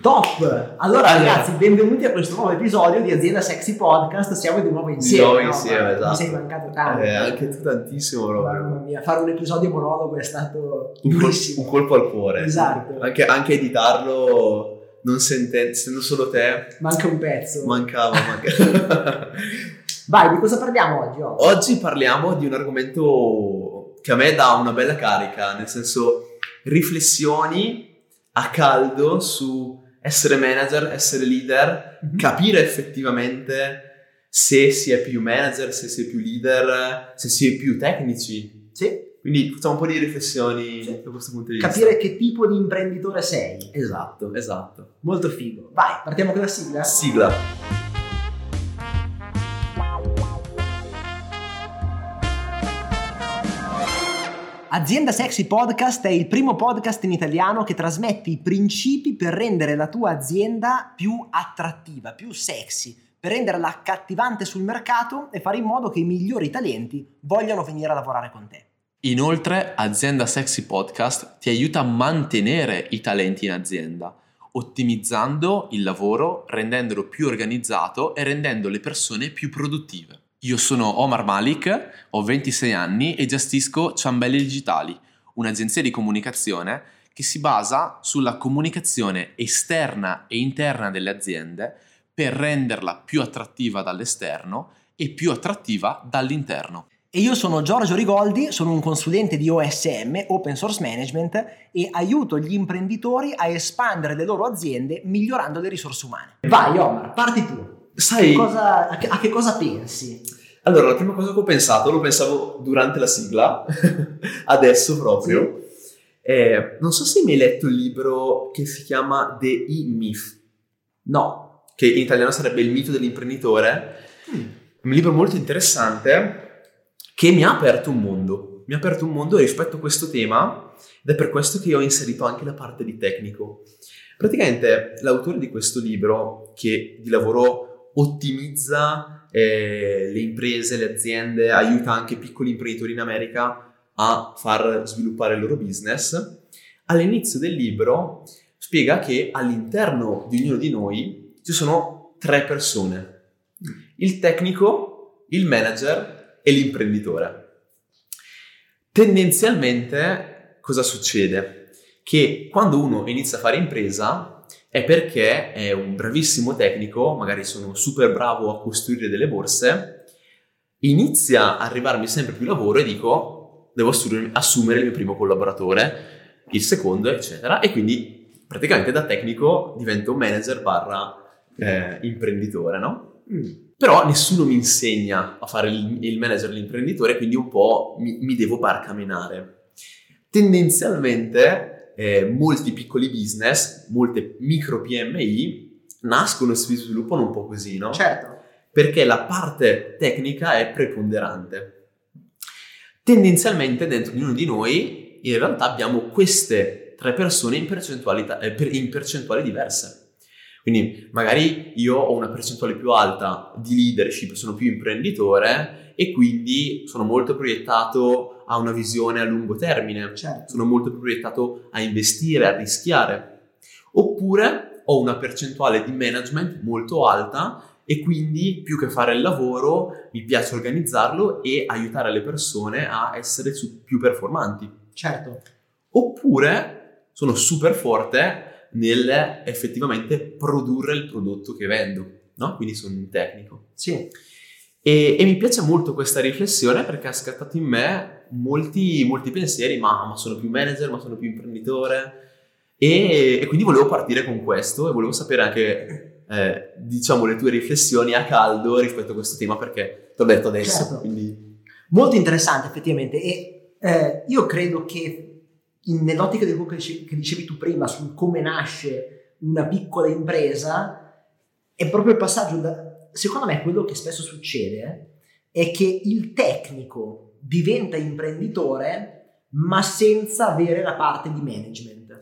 Top! Allora ragazzi, benvenuti a questo nuovo episodio di Azienda Sexy Podcast, siamo di nuovo insieme. Di nuovo no? insieme, esatto. Mi sei mancato tanto. Eh, anche tu tantissimo proprio. Mamma mia, fare un episodio monologo è stato Un, col- un colpo al cuore. Esatto. Anche, anche editarlo, non sentendo, sentendo solo te, Manca un pezzo. mancava. mancava. Vai, di cosa parliamo oggi? Oh? Oggi parliamo di un argomento che a me dà una bella carica, nel senso riflessioni a caldo su essere manager, essere leader, Mhm. capire effettivamente se si è più manager, se si è più leader, se si è più tecnici. Sì, Quindi facciamo un po' di riflessioni Sì. da questo punto di vista. capire che tipo di imprenditore sei. Esatto, esatto. Molto figo. Vai, partiamo con la sigla? Sigla. Azienda Sexy Podcast è il primo podcast in italiano che trasmette i principi per rendere la tua azienda più attrattiva, più sexy, per renderla accattivante sul mercato e fare in modo che i migliori talenti vogliano venire a lavorare con te. Inoltre, Azienda Sexy Podcast ti aiuta a mantenere i talenti in azienda, ottimizzando il lavoro, rendendolo più organizzato e rendendo le persone più produttive. Io sono Omar Malik, ho 26 anni e gestisco Ciambelli Digitali, un'agenzia di comunicazione che si basa sulla comunicazione esterna e interna delle aziende per renderla più attrattiva dall'esterno e più attrattiva dall'interno. E io sono Giorgio Rigoldi, sono un consulente di OSM, Open Source Management, e aiuto gli imprenditori a espandere le loro aziende migliorando le risorse umane. Vai Omar, parti tu. Sai, Cosa- a, che, a che cosa pensi? allora la prima cosa che ho pensato, lo pensavo durante la sigla, adesso proprio. Eh, non so se mi hai letto il libro che si chiama The E-Myth, No. che in italiano sarebbe Il mito dell'imprenditore. Un libro molto interessante che mi ha aperto un mondo. Mi ha aperto un mondo rispetto a questo tema ed è per questo che ho inserito anche la parte di tecnico. Praticamente l'autore di questo libro, che di lavoro ottimizza eh, le imprese, le aziende, aiuta anche piccoli imprenditori in America a far sviluppare il loro business, all'inizio del libro spiega che all'interno di ognuno di noi ci sono tre persone. Il tecnico, il manager e l'imprenditore. Tendenzialmente cosa succede? Che quando uno inizia a fare impresa è perché è un bravissimo tecnico, magari sono super bravo a costruire delle borse, inizia a arrivarmi sempre più lavoro e dico devo assumere, il mio primo collaboratore, il secondo, eccetera, e quindi praticamente da tecnico divento manager barra eh, imprenditore, no? Però nessuno mi insegna a fare il, il manager l'imprenditore, quindi un po' mi, mi devo barcamenare. Tendenzialmente eh, molti piccoli business, molte micro PMI nascono e si sviluppano un po' così, no? Certo. perché la parte tecnica è preponderante. Tendenzialmente dentro ognuno di noi in realtà abbiamo queste tre persone in percentuali, eh, in percentuali diverse. Quindi magari io ho una percentuale più alta di leadership, sono più imprenditore e quindi sono molto proiettato a una visione a lungo termine Certo. sono molto proiettato a investire, a rischiare. Oppure ho una percentuale di management molto alta e quindi più che fare il lavoro mi piace organizzarlo e aiutare le persone a essere più performanti. Certo. Oppure sono super forte nel effettivamente produrre il prodotto che vendo, no? Quindi sono un tecnico. Sì. E, e mi piace molto questa riflessione perché ha scattato in me molti, molti pensieri, ma, ma sono più manager, ma sono più imprenditore. E, e quindi volevo partire con questo e volevo sapere anche, eh, diciamo, le tue riflessioni a caldo rispetto a questo tema perché te l'ho detto adesso. Certo. Quindi, Molto interessante effettivamente e eh, io credo che in- nell'ottica di quello che che dicevi tu prima su come nasce una piccola impresa è proprio il passaggio da, secondo me quello che spesso succede è che il tecnico diventa imprenditore ma senza avere la parte di management.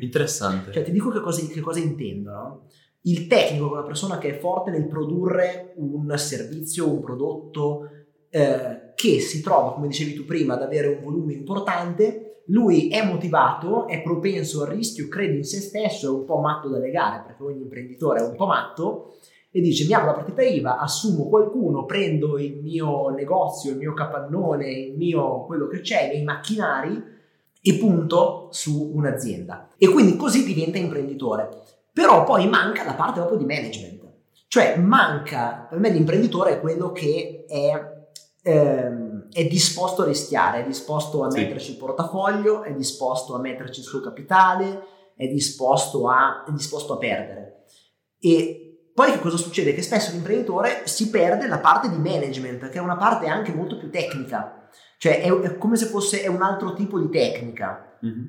interessante. Cioè, ti dico che cosa, che cosa intendo, no? Il tecnico è una persona che è forte nel produrre un servizio, un prodotto eh, che si trova, come dicevi tu prima, ad avere un volume importante, lui è motivato, è propenso al rischio, crede in se stesso, è un po' matto da legare, perché ogni imprenditore è un po' matto, e dice mi apro la partita IVA, assumo qualcuno, prendo il mio negozio, il mio capannone, il mio quello che c'è, i miei macchinari e punto su un'azienda. E quindi così diventa imprenditore. Però poi manca la parte proprio di management. Cioè manca, per me l'imprenditore è quello che è ehm, è disposto a rischiare, è disposto a sì. metterci il portafoglio, è disposto a metterci il suo capitale, è disposto a, è disposto a perdere. E poi che cosa succede? Che spesso l'imprenditore si perde la parte di management, che è una parte anche molto più tecnica, cioè è, è come se fosse un altro tipo di tecnica. Mm-hmm.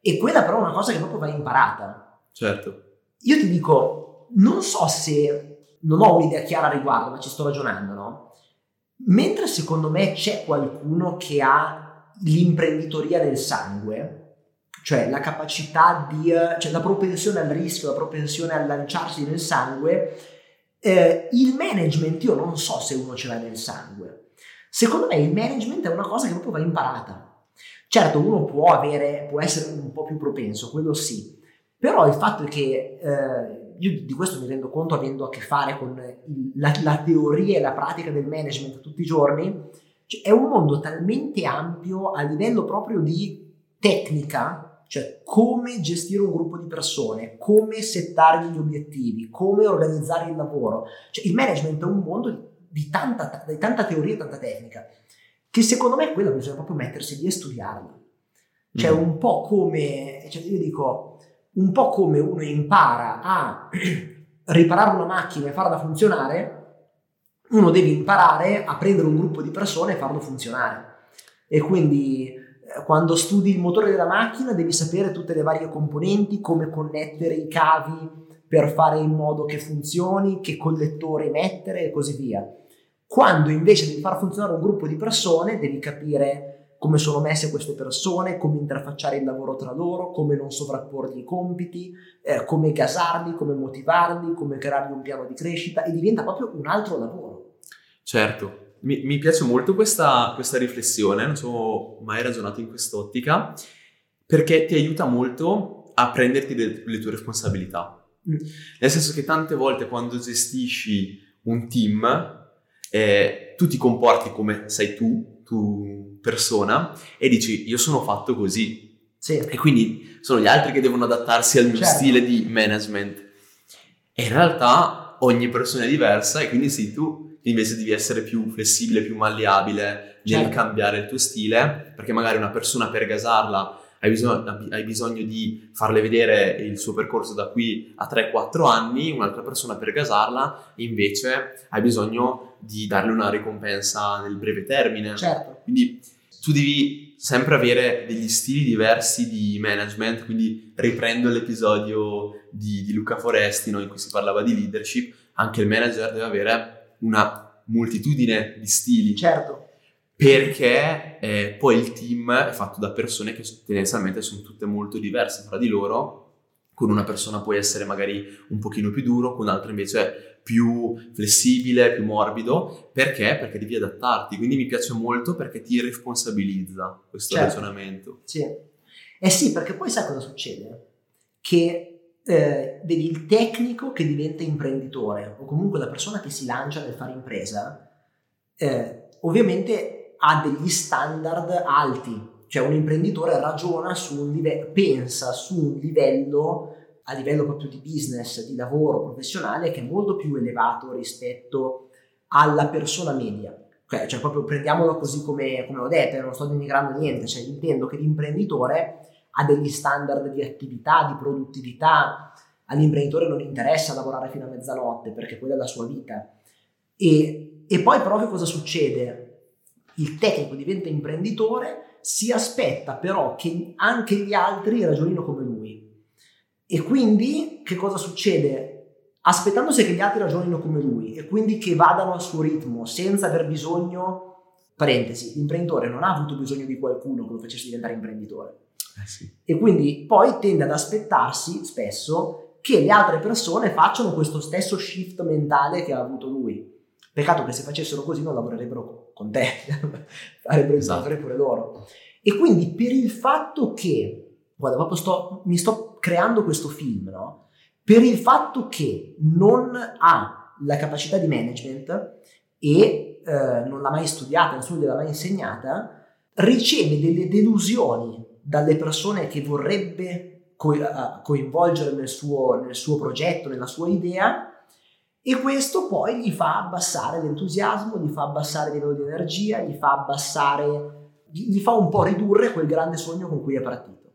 E quella però è una cosa che proprio va imparata. Certo. Io ti dico, non so se non ho un'idea chiara a riguardo, ma ci sto ragionando, no? Mentre secondo me c'è qualcuno che ha l'imprenditoria del sangue, cioè la capacità di, cioè la propensione al rischio, la propensione a lanciarsi nel sangue, eh, il management io non so se uno ce l'ha nel sangue. Secondo me il management è una cosa che proprio va imparata. Certo, uno può avere, può essere un po' più propenso, quello sì, però il fatto è che eh, io di questo mi rendo conto avendo a che fare con la, la, teoria e la pratica del management tutti i giorni, cioè è un mondo talmente ampio a livello proprio di tecnica, cioè come gestire un gruppo di persone, come settargli gli obiettivi, come organizzare il lavoro. Cioè il management è un mondo di tanta, di tanta teoria e tanta tecnica, che secondo me è quello bisogna proprio mettersi lì e studiarla. Cioè mm. un po' come, cioè io dico, un po' come uno impara a riparare una macchina e farla funzionare, uno deve imparare a prendere un gruppo di persone e farlo funzionare. E quindi eh, quando studi il motore della macchina devi sapere tutte le varie componenti, come connettere i cavi per fare in modo che funzioni, che collettore mettere e così via. Quando invece devi far funzionare un gruppo di persone devi capire come sono messe queste persone, come interfacciare il lavoro tra loro, come non sovrapporgli i compiti, eh, come gasarli, come motivarli, come creargli un piano di crescita e diventa proprio un altro lavoro. Certo, mi, mi piace molto questa, questa riflessione, non ci ho mai ragionato in quest'ottica, perché ti aiuta molto a prenderti le, le tue responsabilità. Mm. Nel senso che tante volte quando gestisci un team, eh, tu ti comporti come sei tu, tu persona e dici io sono fatto così. Sì. E quindi sono gli altri che devono adattarsi al mio certo. stile di management. E in realtà ogni persona è diversa e quindi sì, tu invece devi essere più flessibile, più malleabile nel certo. cambiare il tuo stile, perché magari una persona per gasarla hai bisogno, hai bisogno, di farle vedere il suo percorso da qui a 3-4 anni, un'altra persona per gasarla invece hai bisogno di darle una ricompensa nel breve termine. Certo. Quindi tu devi sempre avere degli stili diversi di management, quindi riprendo l'episodio di, di Luca Forestino in cui si parlava di leadership, anche il manager deve avere una moltitudine di stili. Certo. Perché eh, poi il team è fatto da persone che tendenzialmente sono tutte molto diverse tra di loro. Con una persona puoi essere magari un pochino più duro, con un'altra invece più flessibile, più morbido. Perché? Perché devi adattarti. Quindi mi piace molto perché ti responsabilizza questo certo. ragionamento. Sì. Eh sì, perché poi sai cosa succede? Che eh, vedi il tecnico che diventa imprenditore o comunque la persona che si lancia nel fare impresa, eh, ovviamente ha degli standard alti. Cioè un imprenditore ragiona su un livello, pensa su un livello a livello proprio di business, di lavoro professionale, che è molto più elevato rispetto alla persona media. Okay, cioè proprio prendiamolo così come, come ho detto, non sto denigrando niente, cioè intendo che l'imprenditore ha degli standard di attività, di produttività, all'imprenditore non interessa lavorare fino a mezzanotte perché quella è la sua vita. E, e poi però che cosa succede? Il tecnico diventa imprenditore, si aspetta però che anche gli altri ragionino come lui e quindi che cosa succede? Aspettandosi che gli altri ragionino come lui e quindi che vadano al suo ritmo senza aver bisogno, parentesi, l'imprenditore non ha avuto bisogno di qualcuno che lo facesse diventare imprenditore. Eh sì. E quindi poi tende ad aspettarsi spesso che le altre persone facciano questo stesso shift mentale che ha avuto lui. Peccato che se facessero così non lavorerebbero con te, farebbero esatto. pure loro. E quindi per il fatto che, guarda, proprio sto, mi sto creando questo film, no? Per il fatto che non ha la capacità di management e eh, non l'ha mai studiata, nessuno gliel'ha mai insegnata, riceve delle delusioni dalle persone che vorrebbe co- coinvolgere nel suo, nel suo progetto, nella sua idea, e questo poi gli fa abbassare l'entusiasmo, gli fa abbassare il livello di energia, gli fa abbassare, gli fa un po' ridurre quel grande sogno con cui è partito.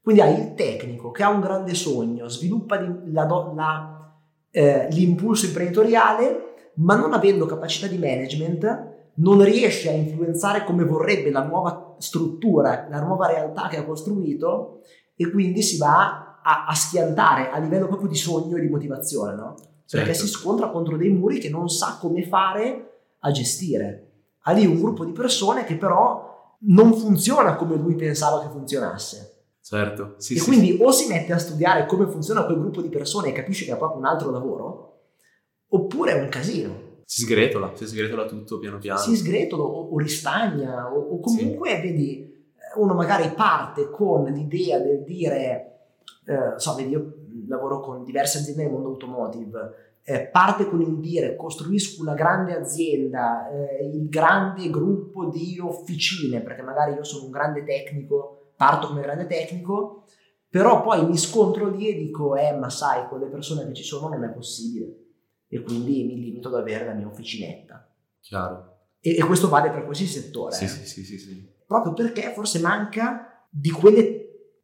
Quindi hai il tecnico che ha un grande sogno, sviluppa la, la, eh, l'impulso imprenditoriale, ma non avendo capacità di management, non riesce a influenzare come vorrebbe la nuova struttura, la nuova realtà che ha costruito e quindi si va a, a schiantare a livello proprio di sogno e di motivazione, no? Perché certo. si scontra contro dei muri che non sa come fare a gestire. Ha lì un gruppo di persone che però non funziona come lui pensava che funzionasse. Certo, sì, e sì, quindi sì. o si mette a studiare come funziona quel gruppo di persone e capisce che ha proprio un altro lavoro, oppure è un casino si sgretola, si sgretola tutto piano piano. Si sgretola o, o ristagna o, o comunque sì. vedi uno magari parte con l'idea del dire, eh, so, vedi io lavoro con diverse aziende nel mondo automotive, eh, parte con il dire costruisco una grande azienda, eh, il grande gruppo di officine, perché magari io sono un grande tecnico, parto come grande tecnico, però poi mi scontro lì e dico, eh ma sai, con le persone che ci sono non è possibile e quindi mi limito ad avere la mia officinetta. Chiaro. E, e questo vale per qualsiasi settore. Sì, eh. sì, sì, sì, sì. Proprio perché forse manca di quelle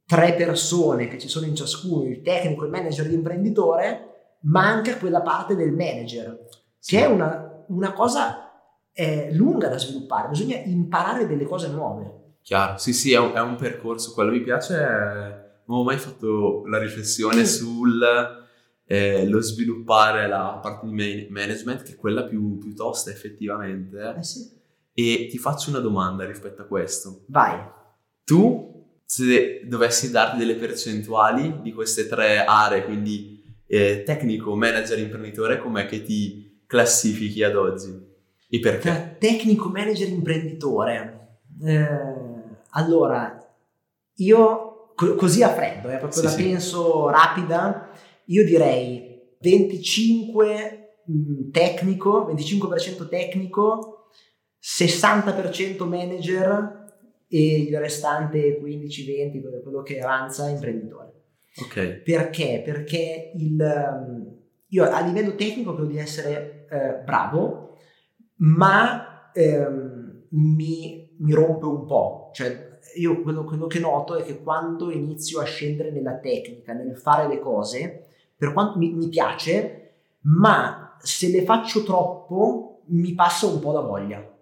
tre persone che ci sono in ciascuno, il tecnico, il manager l'imprenditore, manca quella parte del manager, sì. che è una, una cosa eh, lunga da sviluppare, bisogna imparare delle cose nuove. Chiaro, sì, sì, è un, è un percorso, quello mi piace, non ho mai fatto la riflessione mm. sul eh, lo sviluppare la parte di management, che è quella più, più tosta effettivamente. Eh sì. E ti faccio una domanda rispetto a questo. Vai. Tu, se dovessi darti delle percentuali di queste tre aree, quindi eh, tecnico, manager, imprenditore, com'è che ti classifichi ad oggi? E perché? Tecnico, manager, imprenditore. Eh, allora, io co- così a freddo, eh, proprio sì, la sì. penso rapida io direi 25 mm, tecnico, 25% tecnico, 60% manager e il restante 15-20, quello che avanza, imprenditore. Ok. Perché? Perché il, mm, io a livello tecnico credo di essere eh, bravo, ma ehm, mi, mi, rompe un po'. Cioè, io quello, quello che noto è che quando inizio a scendere nella tecnica, nel fare le cose, per quanto mi, mi piace, ma se le faccio troppo mi passa un po' la voglia.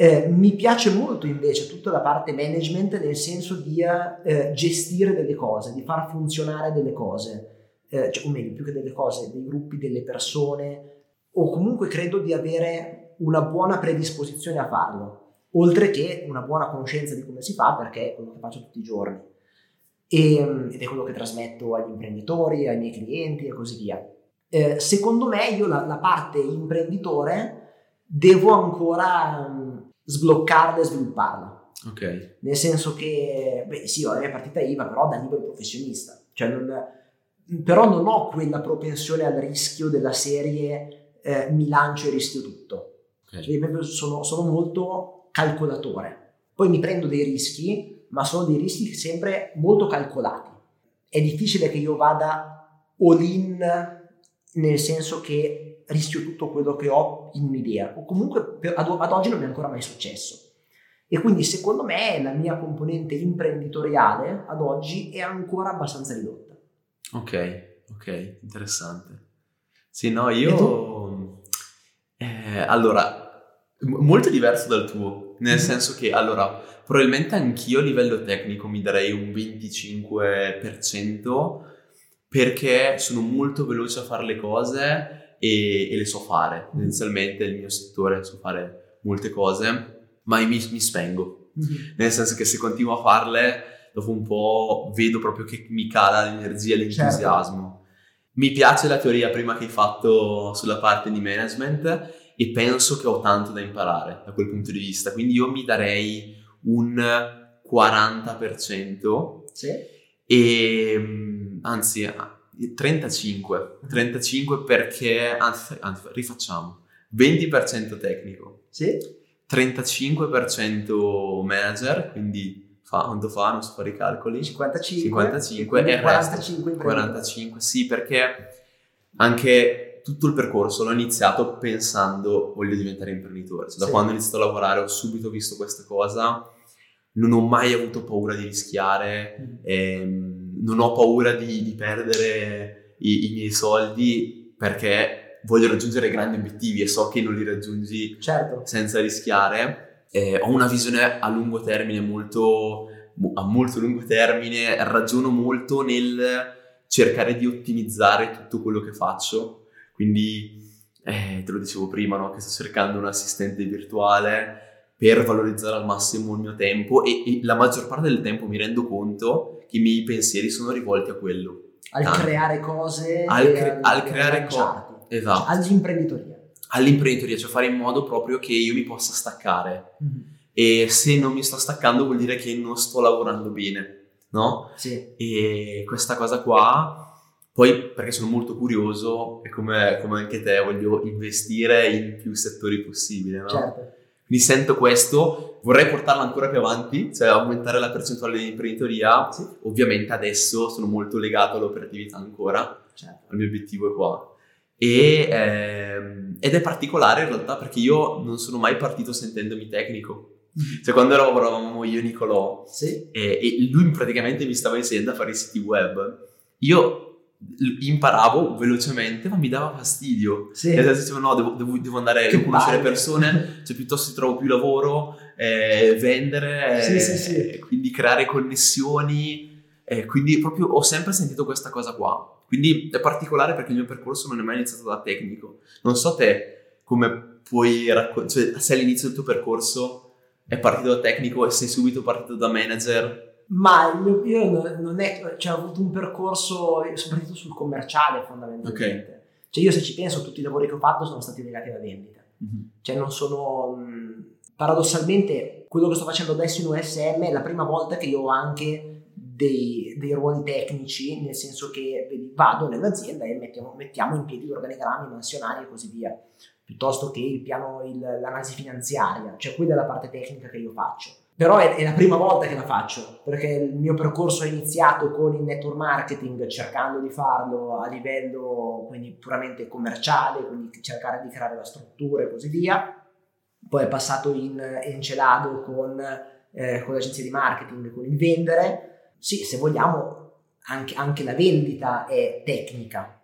Eh, mi piace molto invece tutta la parte management nel senso di eh, gestire delle cose, di far funzionare delle cose, eh, cioè, o meglio, più che delle cose, dei gruppi, delle persone, o comunque credo di avere una buona predisposizione a farlo, oltre che una buona conoscenza di come si fa perché è quello che faccio tutti i giorni e, ehm, ed è quello che trasmetto agli imprenditori, ai miei clienti e così via. Eh, secondo me io la, la, parte imprenditore devo ancora um, sbloccarla e svilupparla. Ok. Nel senso che, beh sì, ho la mia partita IVA, però da libero professionista. Cioè non, però non ho quella propensione al rischio della serie eh, mi lancio e rischio tutto. Okay. Cioè, sono, sono molto calcolatore. Poi mi prendo dei rischi ma sono dei rischi sempre molto calcolati. È difficile che io vada all in nel senso che rischio tutto quello che ho in un'idea, o comunque per, ad, ad oggi non mi è ancora mai successo. E quindi secondo me la mia componente imprenditoriale ad oggi è ancora abbastanza ridotta. Ok, ok, interessante. Sì, no, io... Eh, allora, molto diverso dal tuo, nel mm. senso che, allora, probabilmente anch'io a livello tecnico mi darei un 25% perché sono molto veloce a fare le cose e, e le so fare. Mm. Tendenzialmente nel mio settore so fare molte cose, ma mi, mi spengo. Mm-hmm. Nel senso che se continuo a farle, dopo un po' vedo proprio che mi cala l'energia, l'entusiasmo. Certo. Mi piace la teoria prima che hai fatto sulla parte di management e penso che ho tanto da imparare da quel punto di vista, quindi io mi darei un 40% Sì? e mm, anzi 35, 35 perché anzi, anzi rifacciamo 20% tecnico, Sì? 35% manager, quindi fa, quanto fa? Non so fare i calcoli. 55. 55 quindi e il resto 45 in 45, sì, perché anche tutto il percorso l'ho iniziato pensando voglio diventare imprenditore. Cioè, da Sì. quando ho iniziato a lavorare ho subito visto questa cosa, non ho mai avuto paura di rischiare, Mm. ehm, non ho paura di, di perdere i, i miei soldi perché voglio raggiungere grandi obiettivi e so che non li raggiungi Certo. senza rischiare. Eh, ho una visione a lungo termine molto, mo- a molto lungo termine, ragiono molto nel cercare di ottimizzare tutto quello che faccio. Quindi, eh, te lo dicevo prima, no? che sto cercando un assistente virtuale per valorizzare al massimo il mio tempo e, e la maggior parte del tempo mi rendo conto i miei pensieri sono rivolti a quello. Al Tanto. creare cose. Al cre- al creare co- lanciarti. Esatto. All'imprenditoria. All'imprenditoria, cioè fare in modo proprio che io mi possa staccare. E se non mi sto staccando vuol dire che non sto lavorando bene, no? Sì. E questa cosa qua, poi perché sono molto curioso e come, come anche te voglio investire in più settori possibile, no? Certo. Quindi sento questo, vorrei portarlo ancora più avanti, cioè aumentare la percentuale di imprenditoria. Sì. Ovviamente adesso sono molto legato all'operatività ancora, certo. il mio obiettivo è qua. E, ehm, ed è particolare in realtà perché io non sono mai partito sentendomi tecnico. Cioè quando lavoravamo io e Nicolò Sì. e, e lui praticamente mi stava insegnando a fare i siti web, io imparavo velocemente ma mi dava fastidio. Sì. E adesso dicevo no, devo, devo- devo andare a conoscere palle. persone, cioè piuttosto trovo più lavoro, eh, vendere, Sì, eh, sì, sì. quindi creare connessioni. eh, quindi proprio ho sempre sentito questa cosa qua. Quindi è particolare perché il mio percorso non è mai iniziato da tecnico. Non so te come puoi raccontare, cioè se all'inizio del tuo percorso è partito da tecnico e sei subito partito da manager. Ma mio- io non- è, cioè, ho avuto un percorso, soprattutto sul commerciale fondamentalmente. Cioè io se ci penso tutti i lavori che ho fatto sono stati legati alla vendita. Cioè non sono... mh, paradossalmente quello che sto facendo adesso in USM è la prima volta che io ho anche dei, dei ruoli tecnici, nel senso che vado nell'azienda e mettiamo, mettiamo in piedi gli organigrammi mansionali e così via, piuttosto che il piano, il- l'analisi finanziaria, cioè quella è la parte tecnica che io faccio. Però è, è la prima volta che la faccio, perché il mio percorso è iniziato con il network marketing, cercando di farlo a livello quindi puramente commerciale, quindi cercare di creare la struttura e così via. Poi è passato in Encelado con, eh, con l'agenzia di marketing, con il vendere. Sì, se vogliamo, anche, anche la vendita è tecnica,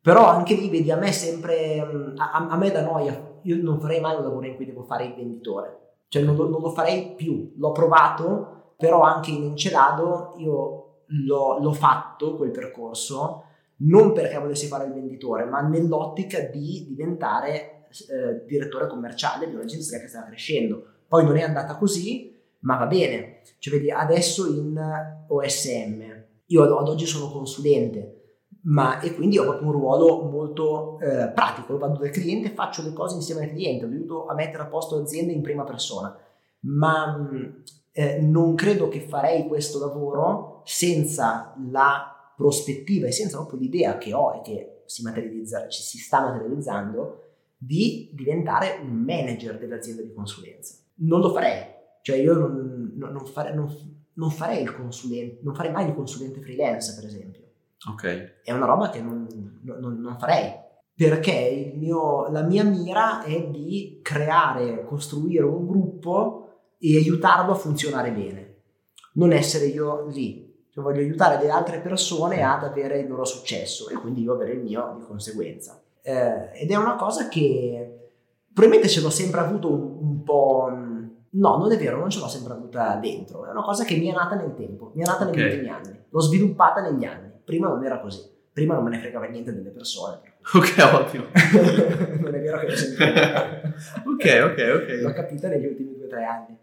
però anche lì vedi a me sempre mm, a, a me da noia io non farei mai un lavoro in cui devo fare il venditore cioè non lo, non lo farei più. L'ho provato però anche in Encelado io l'ho, l'ho fatto quel percorso non perché volessi fare il venditore ma nell'ottica di diventare eh, direttore commerciale di un'agenzia che stava crescendo. Poi non è andata così ma va bene. Cioè vedi adesso in OSM io ad- ad oggi sono consulente ma, e quindi ho proprio un ruolo molto eh, pratico, vado dal cliente, faccio le cose insieme al cliente, ho aiuto a mettere a posto l'azienda in prima persona, ma eh, non credo che farei questo lavoro senza la prospettiva e senza proprio l'idea che ho e che si materializza, ci si sta materializzando di diventare un manager dell'azienda di consulenza. Non lo farei, cioè io non, non- non- non farei il consulente, non farei mai il consulente freelance per esempio Ok. è una roba che non, non- non farei perché il mio- la mia mira è di creare, costruire un gruppo e aiutarlo a funzionare bene, non essere io lì. Cioè, voglio aiutare le altre persone ad avere il loro successo e quindi io avere il mio di conseguenza. Eh, ed è una cosa che probabilmente ce l'ho sempre avuto un, un po'. mh, No, non è vero, non ce l'ho sempre avuta dentro. È una cosa che mi è nata nel tempo, mi è nata negli ultimi anni. L'ho sviluppata negli anni. Prima non era così. Prima non me ne fregava niente delle persone. Ok, ottimo. non è vero che lo sento. Ok, ok, L'ho ok. capita negli ultimi due o tre anni.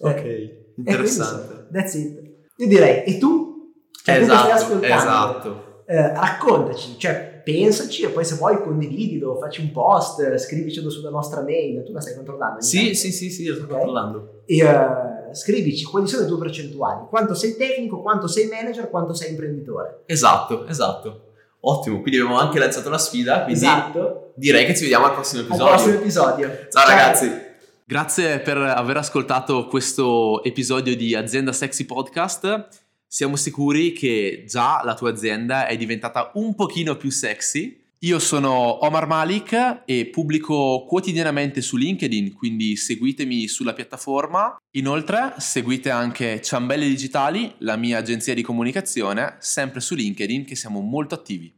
Ok, Eh, interessante. quindi, that's it. Io direi, e tu? Cioè, tu Esatto, ascoltando, esatto. eh, raccontaci, cioè pensaci e poi se vuoi condividilo, facci un post, eh, scrivicelo sulla nostra mail, tu la stai controllando? Sì, sì, sì, sì, lo sto Ok. controllando. E, eh, eh, scrivici quali sono le tue percentuali, quanto sei tecnico, quanto sei manager, quanto sei imprenditore. Esatto, esatto. Ottimo, quindi abbiamo anche lanciato la sfida, quindi Esatto. direi che ci vediamo al prossimo Al episodio. prossimo episodio. Ciao ragazzi. Grazie per aver ascoltato questo episodio di Azienda Sexy Podcast. Siamo sicuri che già la tua azienda è diventata un pochino più sexy. Io sono Omar Malik e pubblico quotidianamente su LinkedIn, quindi seguitemi sulla piattaforma. Inoltre seguite anche Ciambelle Digitali, la mia agenzia di comunicazione, sempre su LinkedIn che siamo molto attivi.